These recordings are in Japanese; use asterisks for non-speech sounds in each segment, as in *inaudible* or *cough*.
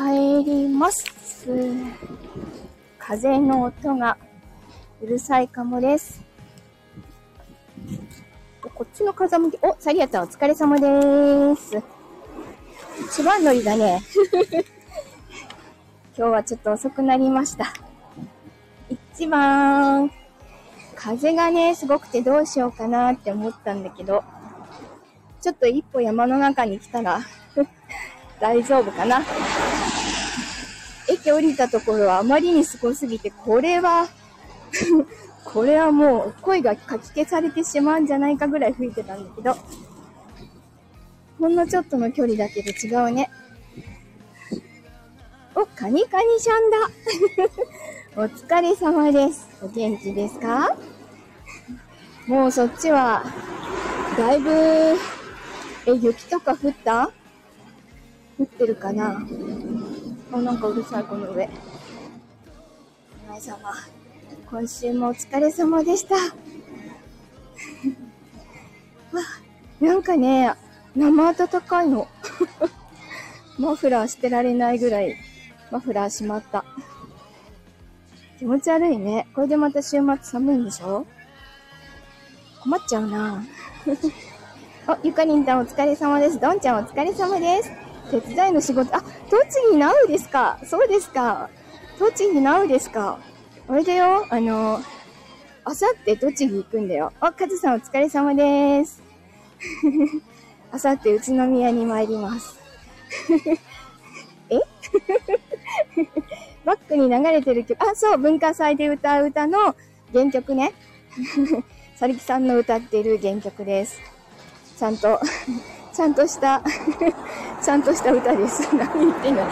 帰ります。風の音がうるさいかもです。こっちの風向き、お、サリアタお疲れ様でーす。一番乗りだね。*laughs* 今日はちょっと遅くなりました。一番、風がね、すごくてどうしようかなって思ったんだけど、ちょっと一歩山の中に来たら、*laughs* 大丈夫かな。駅降りたところはあまりにすごすぎて、これは、*laughs* これはもう声がかき消されてしまうんじゃないかぐらい吹いてたんだけど、ほんのちょっとの距離だけど違うね。お、カニカニシャンだ。*laughs* お疲れ様です。お元気ですか？もうそっちは、だいぶ、え、雪とか降った？降ってるかな？あ、なんかうるさい、この上。お前様、今週もお疲れ様でした。*laughs* わ、なんかね、生暖かいの。*laughs* マフラーしてられないぐらい、マフラーしまった。気持ち悪いね。これでまた週末寒いんでしょ？困っちゃうな *laughs* お、ゆかりんたんお疲れ様です。どんちゃんお疲れ様です。手伝いの仕事、あ、栃木ナウですかそうですか。栃木ナウですかあれだよ、あの、あさって栃木行くんだよ。あ、カズさんお疲れ様です。*laughs* あさって宇都宮に参ります。*laughs* え？*laughs* バックに流れてる曲、あ、そう、文化祭で歌う歌の原曲ね。さりきさんの歌ってる原曲です。ちゃんと、ちゃんとした、*laughs* ちゃんとした歌です。*laughs* 何言ってんの *laughs*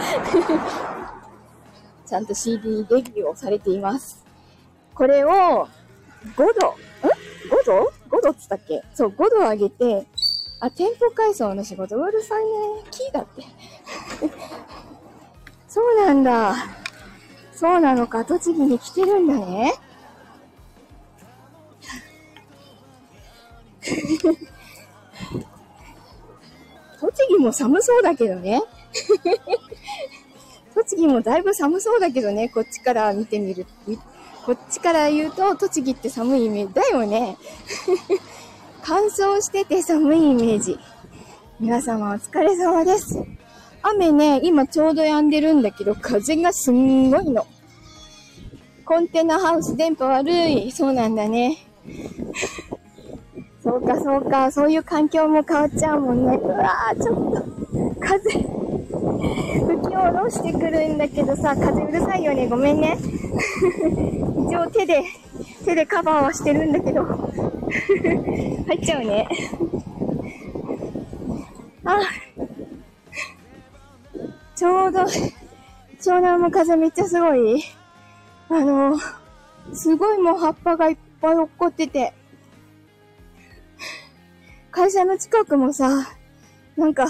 ちゃんと CD デビューをされています。これを5度、ん ?5 度 ?5 度っつったっけ？そう、5度上げて、あ、店舗改装の仕事、うるさいね。キーだって。そうなんだ。そうなのか、栃木に来てるんだね。栃木も寒そうだけどね。*laughs* 栃木もだいぶ寒そうだけどね、こっちから見てみる。こっちから言うと、栃木って寒いイメージだよね。*laughs* 乾燥してて寒いイメージ。皆様お疲れ様です。雨ね、今ちょうど止んでるんだけど、風がすんごいの。コンテナハウス電波悪い。そうなんだね。そうか、そうか。そういう環境も変わっちゃうもんね。うわー、ちょっと、風、吹き下ろしてくるんだけどさ、風うるさいよね。ごめんね。*laughs* 一応手で、手でカバーはしてるんだけど、*laughs* 入っちゃうね。あ、ちょうど、湘南の風めっちゃすごい。あの、すごいもう葉っぱがいっぱい落っこってて、会社の近くもさ、なんか、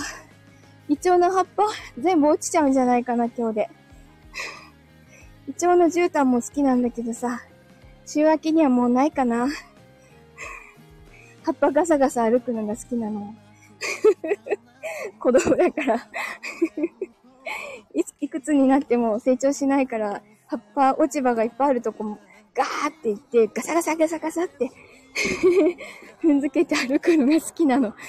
イチョウの葉っぱ全部落ちちゃうんじゃないかな、今日で。イチョウの絨毯も好きなんだけどさ、週明けにはもうないかな。葉っぱガサガサ歩くのが好きなの。子供だからい、いくつになっても成長しないから、葉っぱ落ち葉がいっぱいあるとこもガーっていって、ガサガサガサガサって *laughs* 踏んづけて歩くのが好きなの。は *laughs*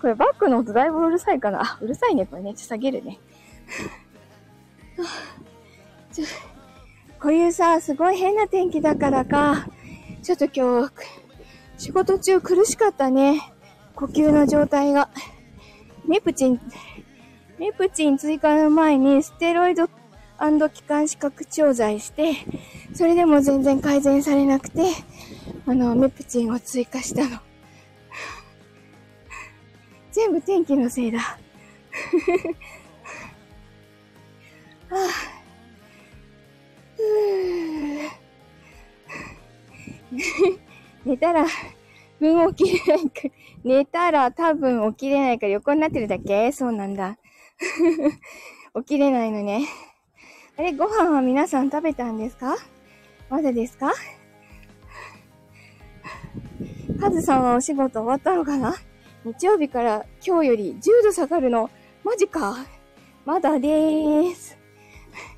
これバックの音だいぶうるさいかな？あ、うるさいね、これね。ちょっと下げるね。*laughs* ちょこういうさ、すごい変な天気だからか、ちょっと今日、仕事中苦しかったね。呼吸の状態が。ネプチン、ネプチン追加の前にステロイド気管支拡張剤して、それでも全然改善されなくて、あの、メプチンを追加したの。*laughs* 全部天気のせいだ。*laughs* はぁふぅ寝たら、分起きれないか、寝たら多分起きれないから横になってるだけ？そうなんだ。*laughs* 起きれないのね。あれ、ご飯は皆さん食べたんですか？まだですか？カズさんはお仕事終わったのかな？日曜日から今日より10度下がるの？マジか。まだでーす。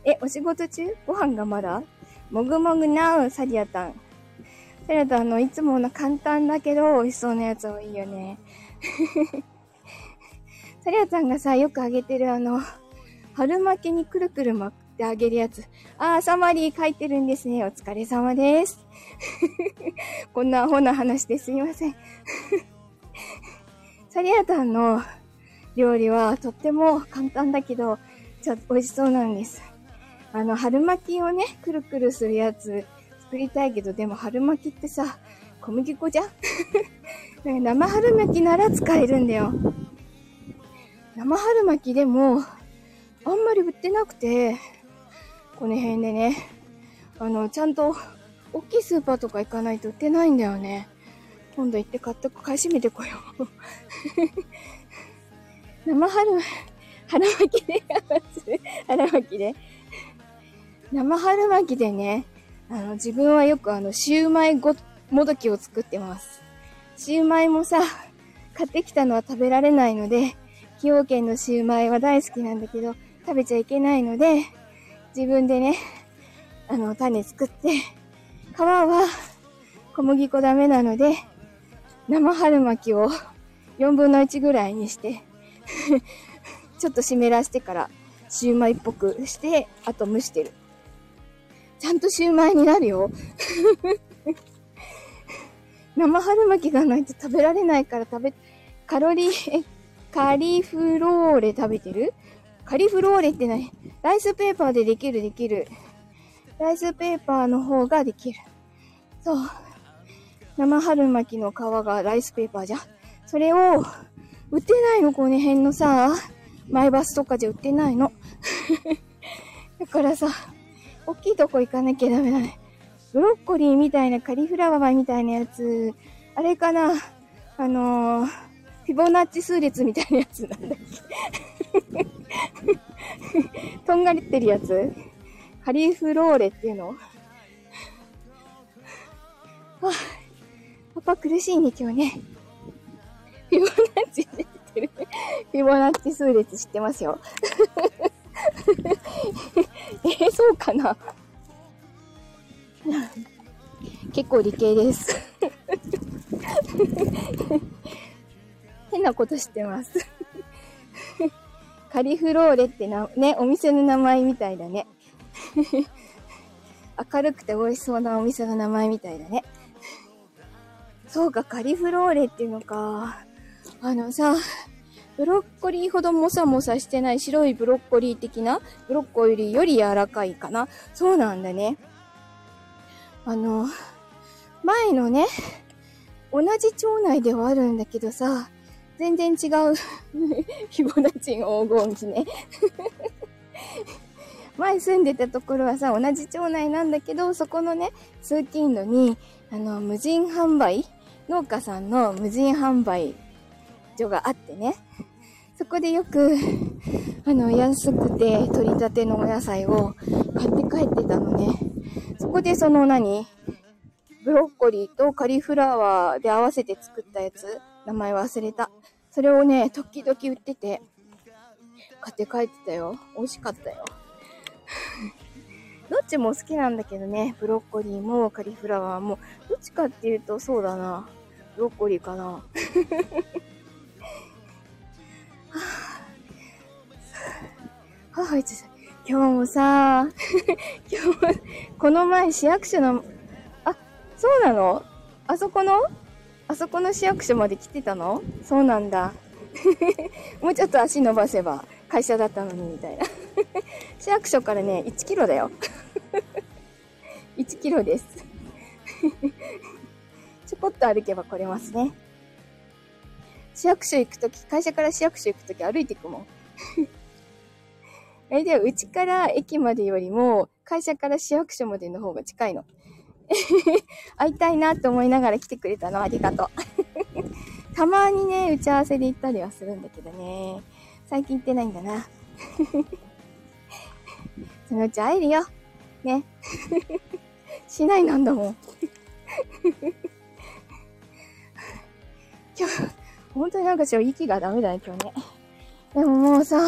え、お仕事中？ご飯がまだ？もぐもぐなう、サリアタン。サリアタンのいつもの簡単だけど美味しそうなやつ多いよね。サリアタンがさ、よくあげてるあの、春巻きにくるくる巻ってあげるやつ。あー、サマリー書いてるんですね。お疲れ様です。*laughs* こんなアホな話ですいません。サリアタンの料理はとっても簡単だけど、ちょっと美味しそうなんです。あの、春巻きをね、くるくるするやつ作りたいけど、でも春巻きってさ、小麦粉じゃん？*laughs* 生春巻きなら使えるんだよ。生春巻きでも、あんまり売ってなくて、この辺でね、あの、ちゃんと、大きいスーパーとか行かないと売ってないんだよね。今度行って買って、買い占めてこよう。*laughs* 生春、春巻きで、春巻きで。生春巻きでね、あの、自分はよくあの、シウマイご、もどきを作ってます。シウマイもさ、買ってきたのは食べられないので、崎陽軒のシウマイは大好きなんだけど、食べちゃいけないので、自分でね、*laughs* あの、種作って、*laughs* 皮は *laughs* 小麦粉ダメなので、生春巻きを4分の1ぐらいにしてちょっと湿らしてから、シューマイっぽくして、あと蒸してる。ちゃんとシューマイになるよ。生春巻きがないと食べられないから食べ、カロリー、カリフローレ食べてる？カリフローレって何？ライスペーパーでできるできる。ライスペーパーの方ができる。そう。生春巻きの皮がライスペーパーじゃん。それを、売ってないの？この辺のさ、マイバスとかじゃ売ってないの？*laughs* だからさ、大きいとこ行かなきゃダメだね。ブロッコリーみたいなカリフラワーみたいなやつ、あれかな？あのー、フィボナッチ数列みたいなやつなんだっけ？*laughs* とんがりってるやつ？カリーフローレっていうの？*laughs* あ、パパ苦しいね、今日ね。フィボナッチ出てる？フィボナッチ数列知ってますよ。*laughs* えー、そうかな？結構理系です変なこと知ってますカリフローレってな、*laughs* ね、お店の名前みたいだね。*laughs* 明るくて美味しそうなお店の名前みたいだね。そうか、カリフローレっていうのか。あのさ、ブロッコリーほどもさもさしてない白いブロッコリー的なブロッコリーより柔らかいかな。そうなんだね。あの、前のね、同じ町内ではあるんだけどさ、全然違う *laughs* フィボナッチ黄金期ね *laughs* 前住んでたところはさ、同じ町内なんだけど、そこのね、通勤路に、あの、無人販売農家さんの無人販売所があってね。そこでよく、*laughs* あの、安くて取り立てのお野菜を買って帰ってたのね。そこでその何ブロッコリーとカリフラワーで合わせて作ったやつ、名前忘れた。それをね、時々売ってて、買って帰ってたよ。美味しかったよ。*laughs* どっちも好きなんだけどね、ブロッコリーもカリフラワーも、どっちかっていうとそうだな、ブロッコリーかな。*laughs* はぁ、は今日もさ、今日も、この前市役所の、あ、そうなのあそこのあそこの市役所まで来てたの？そうなんだ。*laughs* もうちょっと足伸ばせば会社だったのにみたいな。*laughs* 市役所からね、1キロだよ。*laughs* 1キロです。ちょこっと歩けば来れますね。市役所行くとき、会社から市役所行くとき歩いていくもん。え、では、うちから駅までよりも、会社から市役所までの方が近いの。*laughs* 会いたいなって思いながら来てくれたのありがとう。*laughs* たまにね、打ち合わせで行ったりはするんだけどね。最近行ってないんだな。*laughs* そのうち会えるよ。ね。しないなんだもん。今日、本当になんかちょ息がダメだね、今日ね。でももうさ、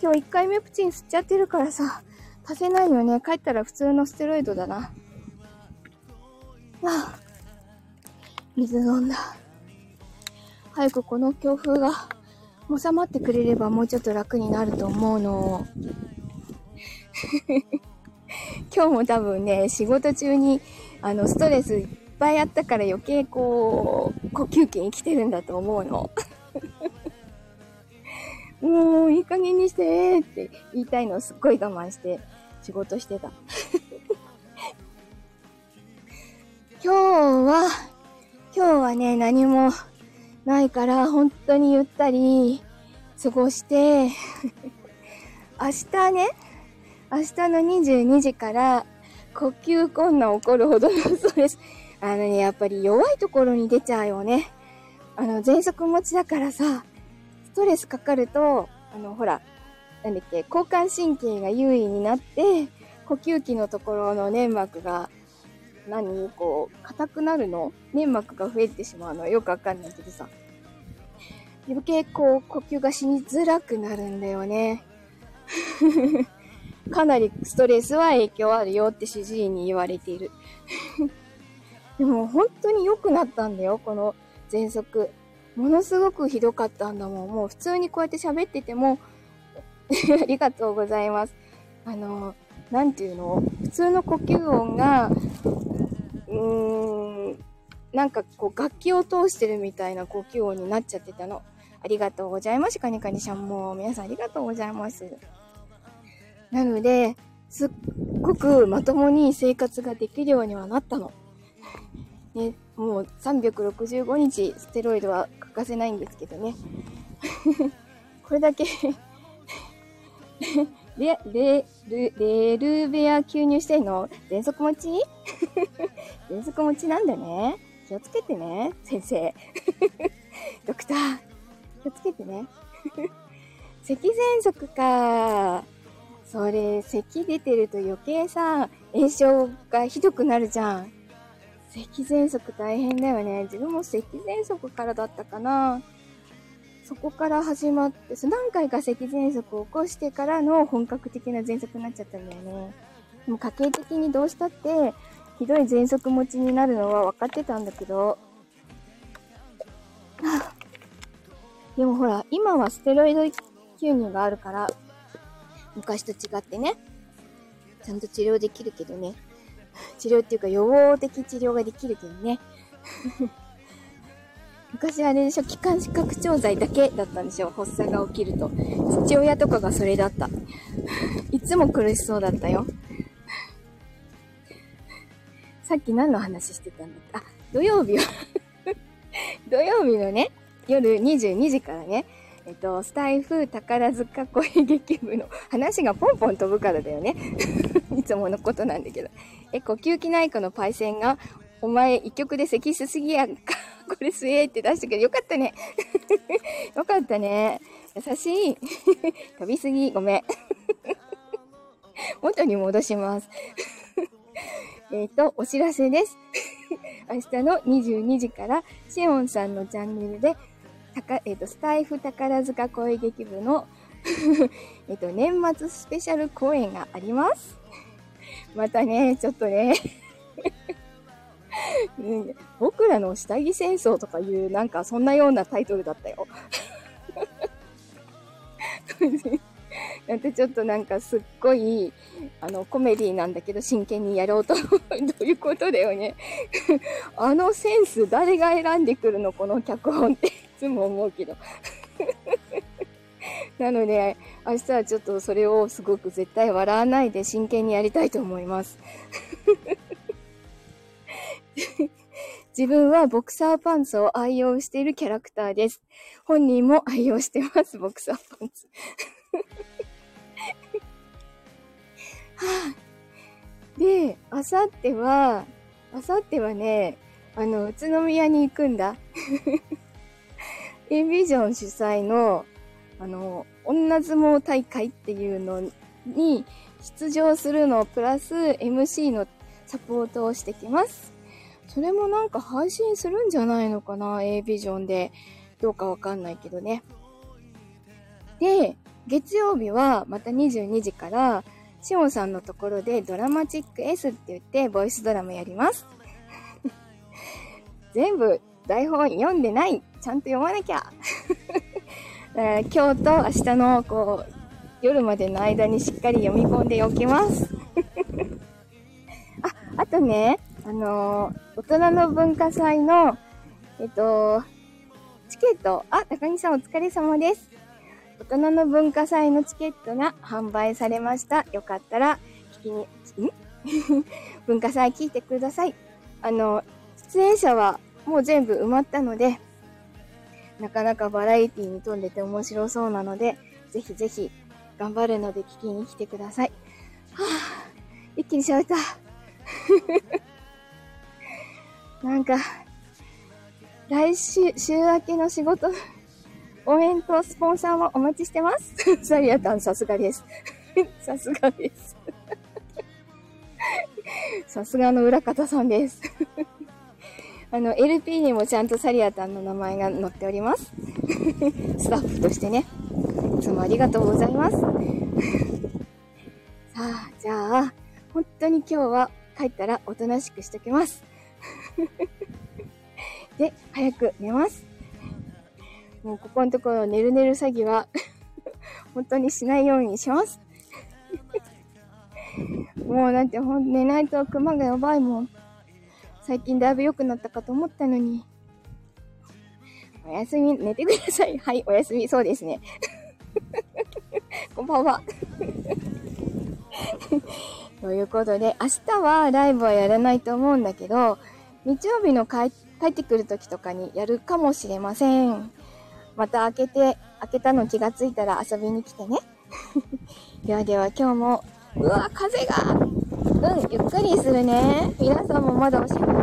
今日1回目プチン吸っちゃってるからさ、足せないよね。帰ったら普通のステロイドだな。ああ、水飲んだ。早くこの強風が収まってくれればもうちょっと楽になると思うの。*laughs* 今日も多分ね、仕事中にあのストレスいっぱいあったから余計こう、呼吸器に来てるんだと思うの。*laughs* もういい加減にしてって言いたいのをすっごい我慢して仕事してた。今日は、今日はね、何もないから、本当にゆったり過ごして、*laughs* 明日ね、明日の22時から呼吸困難起こるほどのストレス。あのね、やっぱり弱いところに出ちゃうよね。あの、喘息持ちだからさ、ストレスかかると、あの、ほら、なんだっけ、交感神経が優位になって、呼吸器のところの粘膜が、何？こう、硬くなるの？粘膜が増えてしまうの？はよくわかんないけどさ。余計こう、呼吸がしにづらくなるんだよね。*laughs* かなりストレスは影響あるよって主治医に言われている。*laughs* でも本当に良くなったんだよ、この喘息。ものすごくひどかったんだもん。もう普通にこうやって喋ってても *laughs* ありがとうございます。あの、なんていうの？普通の呼吸音が、うーん、なんかこう楽器を通してるみたいな呼吸音になっちゃってたの。ありがとうございます。カニカニちゃんも。皆さんありがとうございます。なので、すっごくまともに生活ができるようにはなったの。ね、もう365日ステロイドは欠かせないんですけどね。*laughs* これだけ *laughs* レ、レ、レ、レルベア吸入してんの？喘息持ち？喘息持ちなんだね。気をつけてね、先生。*laughs* ドクター、気をつけてね。*laughs* 咳喘息か。それ、咳出てると余計さ、炎症がひどくなるじゃん。咳喘息大変だよね。自分も咳喘息からだったかな。そこから始まって、そ何回か咳喘息を起こしてからの本格的な喘息になっちゃったんだよね。でも家計的にどうしたって、ひどい喘息持ちになるのは分かってたんだけど。*laughs* でもほら、今はステロイド吸入があるから、昔と違ってね、ちゃんと治療できるけどね。*laughs* 治療っていうか予防的治療ができるけどね。*laughs* 昔あれでしょ、気管支拡張剤だけだったんでしょ、発作が起きると。父親とかがそれだった。いつも苦しそうだったよ。さっき何の話してたんだっけ？あ、土曜日は *laughs* 土曜日のね、夜22時からね、えっと、スタイフ宝塚声劇部の話がポンポン飛ぶからだよね。*laughs* いつものことなんだけど。え、呼吸器内科のパイセンが、お前一曲で咳しすぎやんか。*laughs* これすえって出したけどよかったね。よかったね。優しい。飛びすぎ。ごめん。元に戻します。えっと、お知らせです。*laughs* 明日の22時から、シオンさんのチャンネルで、たか、えっ、ー、と、スタイフ宝塚声劇部の *laughs* えっと、年末スペシャル公演があります。またね、ちょっとね *laughs* 僕らの下着戦争とかいう、なんかそんなようなタイトルだったよ。ちょっとなんかすっごい、あの、コメディーなんだけど真剣にやろうと、どういうことだよね。*laughs* あのセンス誰が選んでくるのこの脚本っていつも思うけど。*laughs* なので、明日はちょっとそれをすごく絶対笑わないで真剣にやりたいと思います。*laughs* 自分はボクサーパンツを愛用しているキャラクターです。本人も愛用してます、ボクサーパンツ。*laughs* で、あさっては、あさってはね、あの、宇都宮に行くんだ。*laughs* エンビジョン主催の、あの、女相撲大会っていうのに出場するのプラス MC のサポートをしてきます。それもなんか配信するんじゃないのかな ?A ビジョンで。どうかわかんないけどね。で、月曜日はまた22時から、しおんさんのところでドラマチック S って言ってボイスドラマやります。*laughs* 全部台本読んでない。ちゃんと読まなきゃ。今日と明日のこう、夜までの間にしっかり読み込んでおきます。*laughs* あ、あとね、あのー、大人の文化祭の、えっと、チケット、あ、高木さんお疲れ様です。大人の文化祭のチケットが販売されました。よかったら、聞きに、ん？*laughs* 文化祭聞いてください。あの、出演者はもう全部埋まったので、なかなかバラエティに富んでて面白そうなので、ぜひぜひ頑張るので聞きに来てください。はぁ、一気に喋った。*laughs* なんか、来週、週明けの仕事、応援とスポンサーもお待ちしてます。*laughs* サリアタン、さすがです。*laughs* さすがです。*laughs* さすがの裏方さんです。あの、LP にもちゃんとサリアタンの名前が載っております。スタッフとしてね。いつもありがとうございます。さあ、じゃあ、本当に今日は帰ったらおとなしくしときます。で、早く寝ます。もうここのところ、寝る寝る詐欺は *laughs* 本当にしないようにします。*laughs* もうなんてほん、寝ないと熊がやばいもん。最近だいぶ良くなったかと思ったのに。おやすみ、寝てください。はい、おやすみ。そうですね。*laughs* こんばんは。ということで、明日はライブはやらないと思うんだけど、日曜日の帰ってくる時とかにやるかもしれません。また開けて、開けたの気がついたら遊びに来てね。*laughs* ではでは今日も、うわ、風がうん、ゆっくりするね。皆さんもまだお仕事も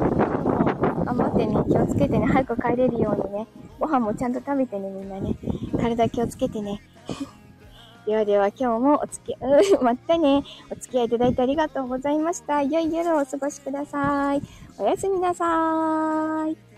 頑張ってね。気をつけてね。早く帰れるようにね。ご飯もちゃんと食べてね、みんなね。体気をつけてね。*laughs* ではでは今日もお付き、うん、またね。お付き合いいただいてありがとうございました。良い夜をお過ごしください。おやすみなさーい。